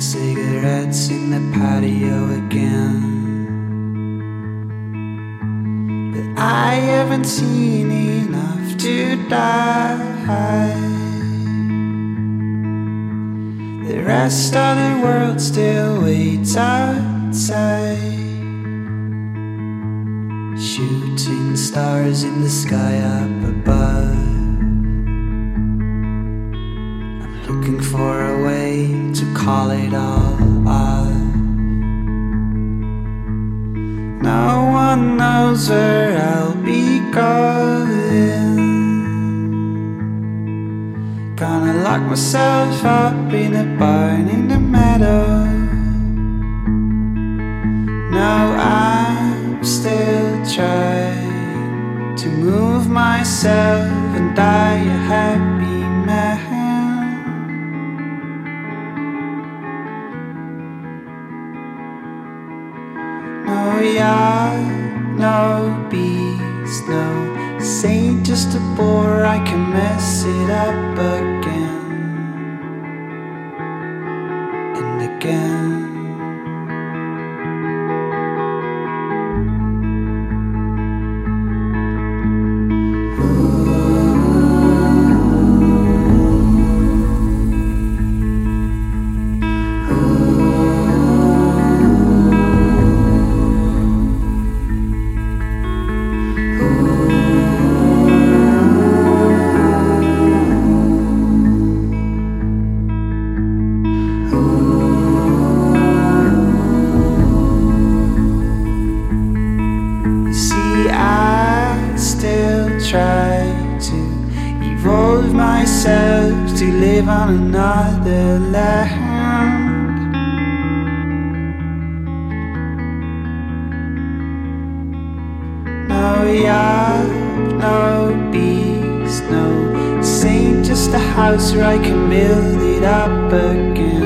smoking cigarettes in the patio again. But I haven't seen enough to die. The rest of the world still waits outside. Shooting stars in the sky up above. Looking for a way to call it all off. No one knows where I'll be going. Gonna lock myself up in a barn in the meadow. No, I'm still trying to move myself and die a happy No yard, no beast, no saint, just a bore. I can mess it up again and again. Evolve myself to live on another land. No yard, no beast, no saint, just a house where I can build it up again.